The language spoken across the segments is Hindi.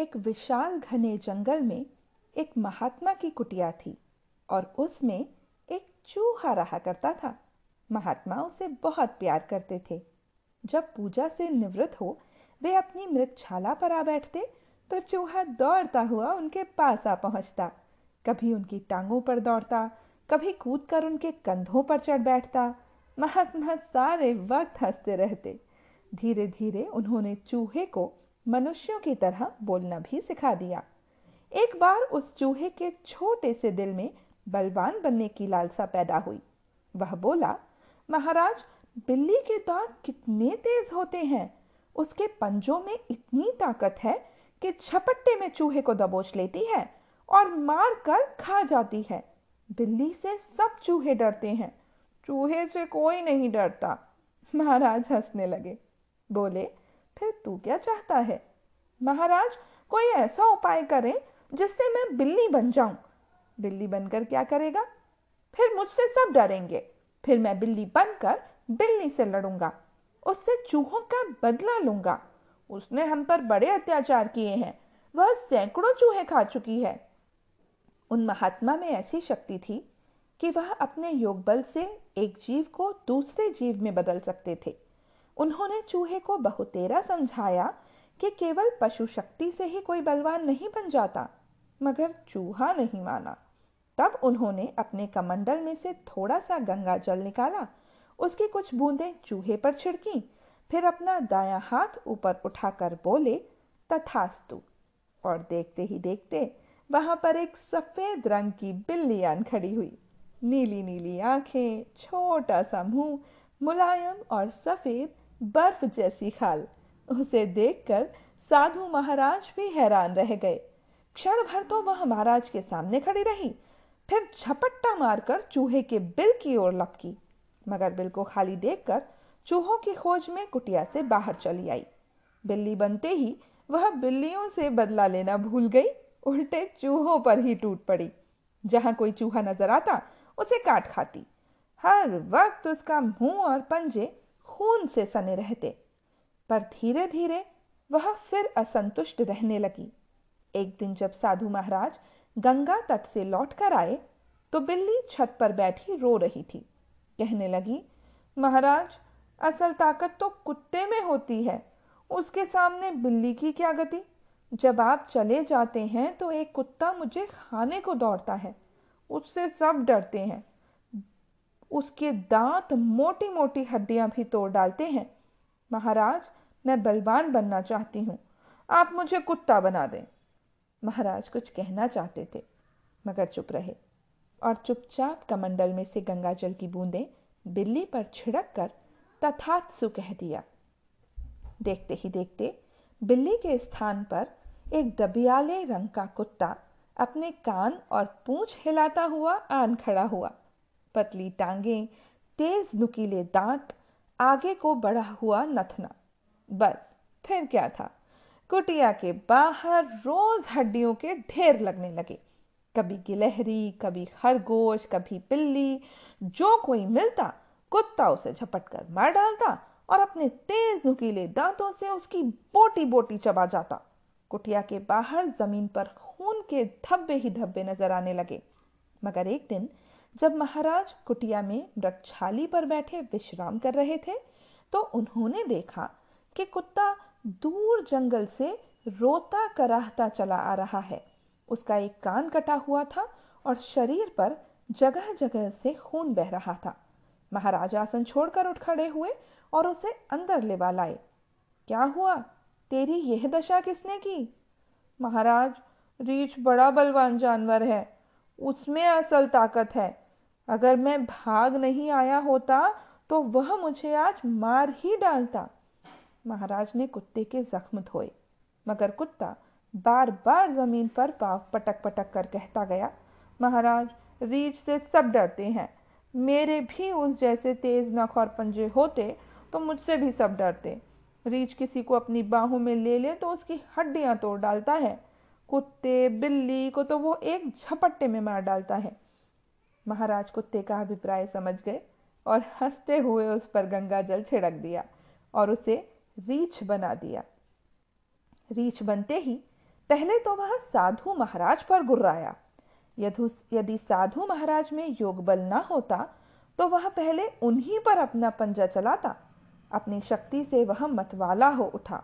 एक विशाल घने जंगल में एक महात्मा की कुटिया थी और उसमें एक चूहा रहा करता था। महात्मा उसे बहुत प्यार करते थे। जब पूजा से निवृत्त हो, वे अपनी मृतशाला पर आ बैठते तो चूहा दौड़ता हुआ उनके पास आ पहुँचता। कभी उनकी टांगों पर दौड़ता, कभी कूदकर उनके कंधों पर चढ़ बैठता। महात्मा सारे वक्त हँसते रहते। धीरे धीरे उन्होंने चूहे को मनुष्यों की तरह बोलना भी सिखा दिया। एक बार उस चूहे के छोटे से दिल में बलवान बनने की लालसा पैदा हुई। वह बोला, महाराज, बिल्ली के दांत कितने तेज होते हैं। उसके पंजों में इतनी ताकत है कि छपट्टे में चूहे को दबोच लेती है और मार कर खा जाती है। बिल्ली से सब चूहे डरते हैं। चूहे से कोई नहीं डरता। महाराज हंसने लगे। बोले फिर तू क्या चाहता है? महाराज, कोई ऐसा उपाय करें जिससे मैं बिल्ली बन जाऊँ। बिल्ली बनकर क्या करेगा? फिर मुझसे सब डरेंगे। फिर मैं बिल्ली बनकर बिल्ली से लड़ूँगा। उससे चूहों का बदला लूँगा। उसने हम पर बड़े अत्याचार किए हैं। वह सैकड़ों चूहे खा चुकी है। उन महात्मा में ऐसी शक्ति थी कि वह अपने योग बल से एक जीव को दूसरे जीव में बदल सकते थे। उन्होंने चूहे को बहुतेरा समझाया कि केवल पशु शक्ति से ही कोई बलवान नहीं बन जाता, मगर चूहा नहीं माना। तब उन्होंने अपने कमंडल में से थोड़ा सा गंगा जल निकाला, उसकी कुछ बूंदें चूहे पर छिड़की, फिर अपना दायां हाथ ऊपर उठाकर बोले, तथास्तु। और देखते ही देखते वहाँ पर एक सफ़ेद रंग की बिल्ली आन खड़ी हुई। नीली नीली आँखें, छोटा सा मुँह, मुलायम और सफ़ेद बर्फ़ जैसी खाल। उसे देखकर साधु महाराज भी हैरान रह गए। क्षण भर तो वह महाराज के सामने खड़ी रही। फिर झपट्टा मारकर चूहे के बिल की ओर लपकी। मगर बिल को खाली देखकर चूहों की खोज में कुटिया से बाहर चली आई। बिल्ली बनते ही वह बिल्लियों से बदला लेना भूल गई। उल्टे चूहों पर ही टूट पड़ी। जहाँ कोई चूहा नज़र आता, उसे काट खाती। हर वक्त उसका मुँह और पंजे खून से सने रहते, पर धीरे धीरे वह फिर असंतुष्ट रहने लगी। एक दिन जब साधु महाराज गंगा तट से लौट कर आए तो बिल्ली छत पर बैठी रो रही थी। कहने लगी, महाराज, असल ताकत तो कुत्ते में होती है। उसके सामने बिल्ली की क्या गति? जब आप चले जाते हैं तो एक कुत्ता मुझे खाने को दौड़ता है। उससे सब डरते हैं। उसके दांत मोटी मोटी हड्डियाँ भी तोड़ डालते हैं। महाराज, मैं बलवान बनना चाहती हूँ। आप मुझे कुत्ता बना दें। महाराज कुछ कहना चाहते थे, मगर चुप रहे और चुपचाप कमंडल में से गंगा जल की बूंदें बिल्ली पर छिड़क कर तथात्सु कह दिया। देखते ही देखते बिल्ली के स्थान पर एक डबियाले रंग का कुत्ता अपने कान और पूंछ हिलाता हुआ आन खड़ा हुआ। पतली टांगे, तेज नुकीले दांत, आगे को बढ़ा हुआ नथना। बस, फिर क्या था? कुटिया के बाहर रोज हड्डियों के ढेर लगने लगे। कभी गिलहरी, कभी खरगोश, कभी बिल्ली, जो कोई मिलता, कुत्ता उसे झपट कर मार डालता और अपने तेज नुकीले दांतों से उसकी बोटी बोटी चबा जाता। कुटिया के बाहर ज़मीन पर खून के धब्बे ही धब्बे नज़र आने लगे। मगर एक दिन जब महाराज कुटिया में वृक्षाली पर बैठे विश्राम कर रहे थे तो उन्होंने देखा कि कुत्ता दूर जंगल से रोता कराहता चला आ रहा है। उसका एक कान कटा हुआ था और शरीर पर जगह जगह से खून बह रहा था। महाराज आसन छोड़कर उठ खड़े हुए और उसे अंदर लेवा लाए। क्या हुआ? तेरी यह दशा किसने की? महाराज, रीछ बड़ा बलवान जानवर है। उसमें असल ताकत है। अगर मैं भाग नहीं आया होता तो वह मुझे आज मार ही डालता। महाराज ने कुत्ते के जख्म धोए, मगर कुत्ता बार बार ज़मीन पर पाव पटक पटक कर कहता गया, महाराज रीछ से सब डरते हैं। मेरे भी उस जैसे तेज नख और पंजे होते तो मुझसे भी सब डरते। रीछ किसी को अपनी बाहों में ले ले तो उसकी हड्डियाँ तोड़ डालता है। कुत्ते बिल्ली को तो वो एक झपट्टे में मार डालता है। महाराज कुत्ते का अभिप्राय समझ गए और हँसते हुए उस पर गंगा जल छिड़क दिया और उसे रीछ बना दिया। रीछ बनते ही पहले तो वह साधु महाराज पर गुर्राया। यदि साधु महाराज में योग बल न होता तो वह पहले उन्हीं पर अपना पंजा चलाता। अपनी शक्ति से वह मतवाला हो उठा।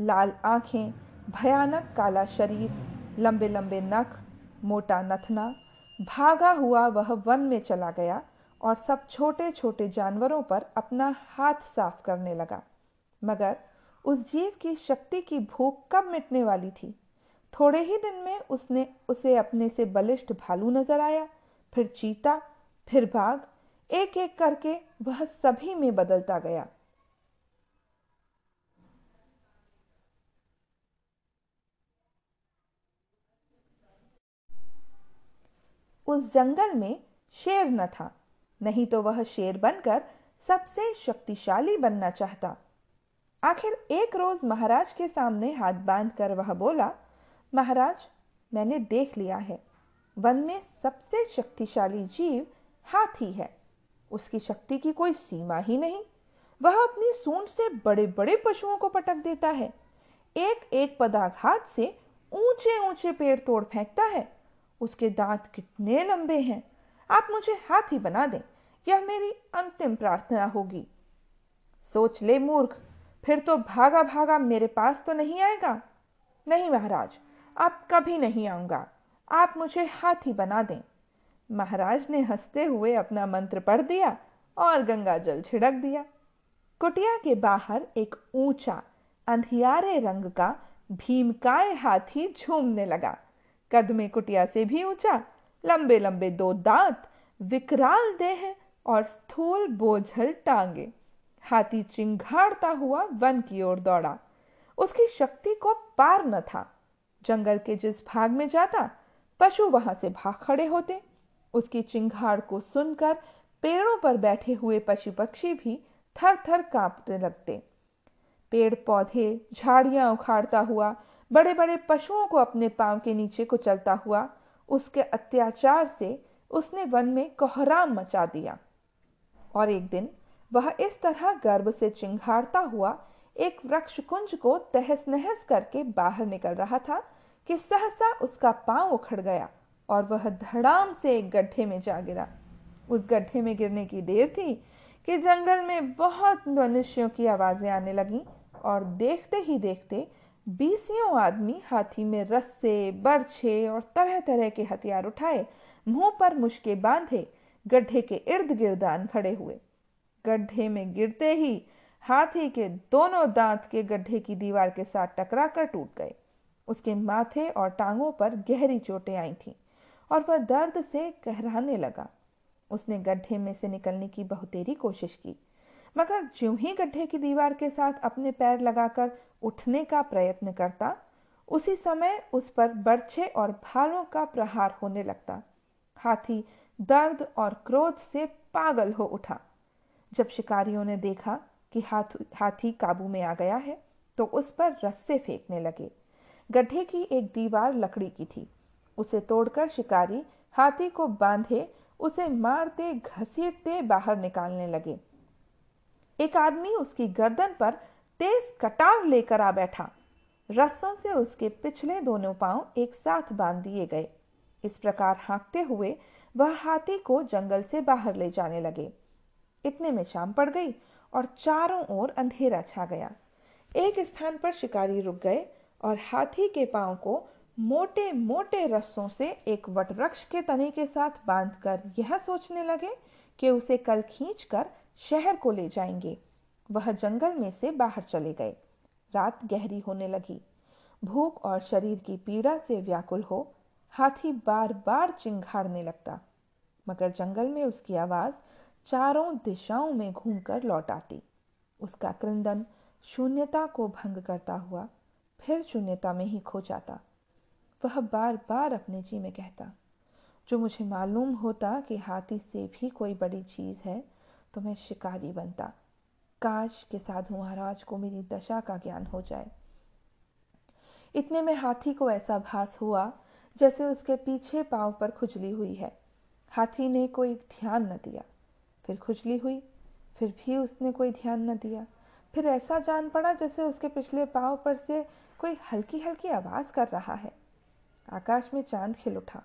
लाल आँखें, भयानक काला शरीर लंबे लंबे नख, मोटा नथना भागा हुआ वह वन में चला गया और सब छोटे छोटे जानवरों पर अपना हाथ साफ़ करने लगा। मगर उस जीव की शक्ति की भूख कब मिटने वाली थी? थोड़े ही दिन में उसने उसे अपने से बलिष्ठ भालू नज़र आया, फिर चीता, फिर बाघ एक एक करके वह सभी में बदलता गया। उस जंगल में शेर न था। नहीं तो वह शेर बनकर सबसे शक्तिशाली बनना चाहता। आखिर एक रोज महाराज के सामने हाथ बाँध कर वह बोला, महाराज, मैंने देख लिया है, वन में सबसे शक्तिशाली जीव हाथी है। उसकी शक्ति की कोई सीमा ही नहीं। वह अपनी सूंड से बड़े बड़े पशुओं को पटक देता है। एक एक पदाघात से ऊँचे ऊँचे पेड़ तोड़ फेंकता है। उसके दांत कितने लंबे हैं? आप मुझे हाथी बना दें, यह मेरी अंतिम प्रार्थना होगी। सोच ले मूर्ख, फिर तो भागा भागा मेरे पास तो नहीं आएगा। नहीं महाराज, आप कभी नहीं आऊँगा। आप मुझे हाथी बना दें। महाराज ने हँसते हुए अपना मंत्र पढ़ दिया और गंगा जल छिड़क दिया। कुटिया के बाहर एक ऊँचा, अंधियारे रंग का, भीमकाय हाथी झूमने लगा। कद में कुटिया से भी ऊँचा, लंबे लंबे दो दांत, विकराल देह और स्थूल बोझल टांगे। हाथी चिंघाड़ता हुआ वन की ओर दौड़ा। उसकी शक्ति को पार न था। जंगल के जिस भाग में जाता, पशु वहाँ से भाग खड़े होते। उसकी चिंघाड़ को सुनकर पेड़ों पर बैठे हुए पशु पक्षी भी थर थर कांपने लगते। पेड़ पौधे झाड़ियाँ उखाड़ता हुआ बड़े बड़े पशुओं को अपने पाँव के नीचे कुचलता हुआ, उसके अत्याचार से उसने वन में कोहराम मचा दिया। और एक दिन वह इस तरह गर्भ से चिंघाड़ता हुआ एक वृक्ष कुंज को तहस नहस करके बाहर निकल रहा था कि सहसा उसका पाँव उखड़ गया और वह धड़ाम से एक गड्ढे में जा गिरा। उस गड्ढे में गिरने की देर थी कि जंगल में बहुत मनुष्यों की आवाज़ें आने लगीं और देखते ही देखते बीसियों आदमी हाथी में रस्से बर्छे और तरह तरह के हथियार उठाए, मुँह पर मुश्के बांधे, गड्ढे के इर्द गिर्द आन खड़े हुए। गड्ढे में गिरते ही हाथी के दोनों दांत के गड्ढे की दीवार के साथ टकरा कर टूट गए। उसके माथे और टांगों पर गहरी चोटें आई थीं और वह दर्द से कहराने लगा। उसने गड्ढे में से निकलने की बहुतेरी कोशिश की। मगर ज्यों ही गड्ढे की दीवार के साथ अपने पैर लगाकर उठने का प्रयत्न करता, उसी समय उस पर बर्छे और भालों का प्रहार होने लगता। हाथी दर्द और क्रोध से पागल हो उठा। जब शिकारियों ने देखा कि हाथ, हाथी काबू में आ गया है तो उस पर रस्से फेंकने लगे। गड्ढे की एक दीवार लकड़ी की थी। उसे तोड़कर शिकारी हाथी को बांधे, उसे मारते, घसीटते बाहर निकालने लगे। एक आदमी उसकी गर्दन पर तेज कटार लेकर आ बैठा। रस्सों से उसके पिछले दोनों पाँव एक साथ बाँध दिए गए। इस प्रकार हाँकते हुए वह हाथी को जंगल से बाहर ले जाने लगे। इतने में शाम पड़ गई और चारों ओर अंधेरा छा गया। एक स्थान पर शिकारी रुक गए और हाथी के पाँव को मोटे मोटे रस्सों से एक वटवृक्ष के तने के साथ बांधकर यह सोचने लगे कि उसे कल खींचकर शहर को ले जाएँगे। वह जंगल में से बाहर चले गए। रात गहरी होने लगी। भूख और शरीर की पीड़ा से व्याकुल हो, हाथी बार बार चिंघाड़ने लगता। मगर जंगल में उसकी आवाज़ चारों दिशाओं में घूमकर लौट आती। उसका क्रंदन शून्यता को भंग करता हुआ, फिर शून्यता में ही खो जाता। वह बार बार अपने जी में कहता, जो मुझे मालूम होता कि हाथी से भी कोई बड़ी चीज़ है तो मैं शिकारी बनता। काश के साधु महाराज को मेरी दशा का ज्ञान हो जाए। इतने में हाथी को ऐसा भास हुआ, जैसे उसके पीछे पाँव पर खुजली हुई है। हाथी ने कोई ध्यान न दिया। फिर खुजली हुई, फिर भी उसने कोई ध्यान न दिया। फिर ऐसा जान पड़ा जैसे उसके पिछले पाँव पर से कोई हल्की हल्की आवाज़ कर रहा है। आकाश में चाँद खिल उठा।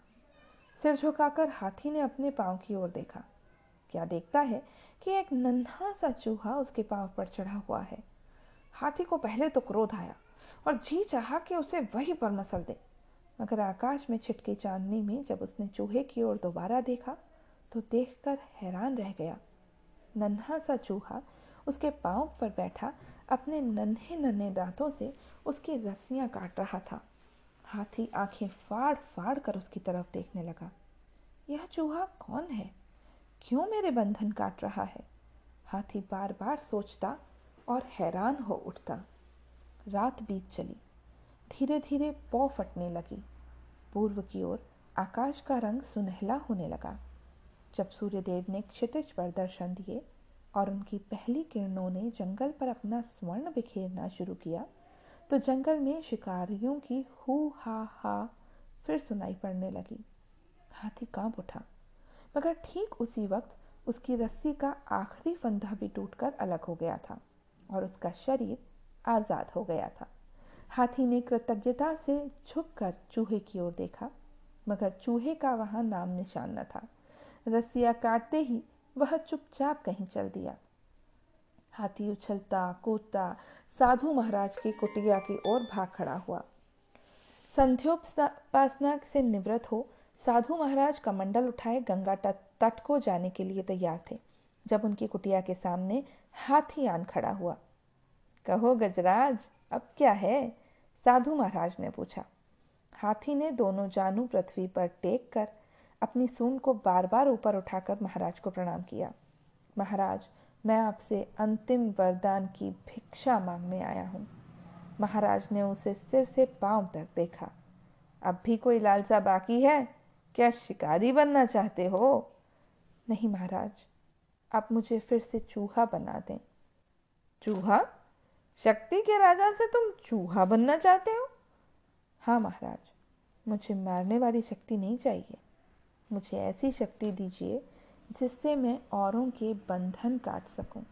सिर झुकाकर हाथी ने अपने पाँव की ओर देखा। क्या देखता है? कि एक नन्हा सा चूहा उसके पाँव पर चढ़ा हुआ है। हाथी को पहले तो क्रोध आया और जी चाहा कि उसे वहीं पर मसल दे। मगर आकाश में छिटकी चांदनी में जब उसने चूहे की ओर दोबारा देखा तो देखकर हैरान रह गया। नन्हा सा चूहा उसके पाँव पर बैठा, अपने नन्हे नन्हे दांतों से उसकी रस्सियाँ काट रहा था। हाथी आँखें फाड़ फाड़ कर उसकी तरफ़ देखने लगा। यह चूहा कौन है? क्यों मेरे बंधन काट रहा है? हाथी बार बार सोचता और हैरान हो उठता। रात बीत चली। धीरे धीरे पौ फटने लगी। पूर्व की ओर आकाश का रंग सुनहला होने लगा। जब सूर्यदेव ने क्षितिज पर दर्शन दिए और उनकी पहली किरणों ने जंगल पर अपना स्वर्ण बिखेरना शुरू किया तो जंगल में शिकारियों की हु हा हा फिर सुनाई पड़ने लगी। हाथी काँप उठा। मगर ठीक उसी वक्त उसकी रस्सी का आखिरी फंदा भी टूटकर अलग हो गया था और उसका शरीर आज़ाद हो गया था। हाथी ने कृतज्ञता से झुककर चूहे की ओर देखा, मगर चूहे का वहाँ नाम निशान न था। रस्सियाँ काटते ही वह चुपचाप कहीं चल दिया। हाथी उछलता, कूदता, साधु महाराज की कुटिया की ओर भाग खड़ा हुआ। संध्योपासना से निवृत्त हो साधु महाराज कमंडल उठाए गंगा तट को जाने के लिए तैयार थे, जब उनकी कुटिया के सामने हाथी आन खड़ा हुआ। कहो, गजराज, अब क्या है? साधु महाराज ने पूछा। हाथी ने दोनों जानू पृथ्वी पर टेक कर अपनी सून को बार बार ऊपर उठाकर महाराज को प्रणाम किया। महाराज, मैं आपसे अंतिम वरदान की भिक्षा मांगने आया हूँ। महाराज ने उसे सिर से पाँव तक देखा। अब भी कोई लालसा बाकी है? क्या शिकारी बनना चाहते हो? नहीं महाराज, आप मुझे फिर से चूहा बना दें। चूहा? शक्ति के राजा से तुम चूहा बनना चाहते हो? हाँ महाराज, मुझे मारने वाली शक्ति नहीं चाहिए। मुझे ऐसी शक्ति दीजिए जिससे मैं औरों के बंधन काट सकूँ।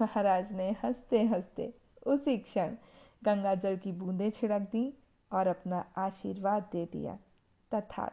महाराज ने हँसते हँसते उसी क्षण गंगा जल की बूंदें छिड़क दी और अपना आशीर्वाद दे दिया। तथा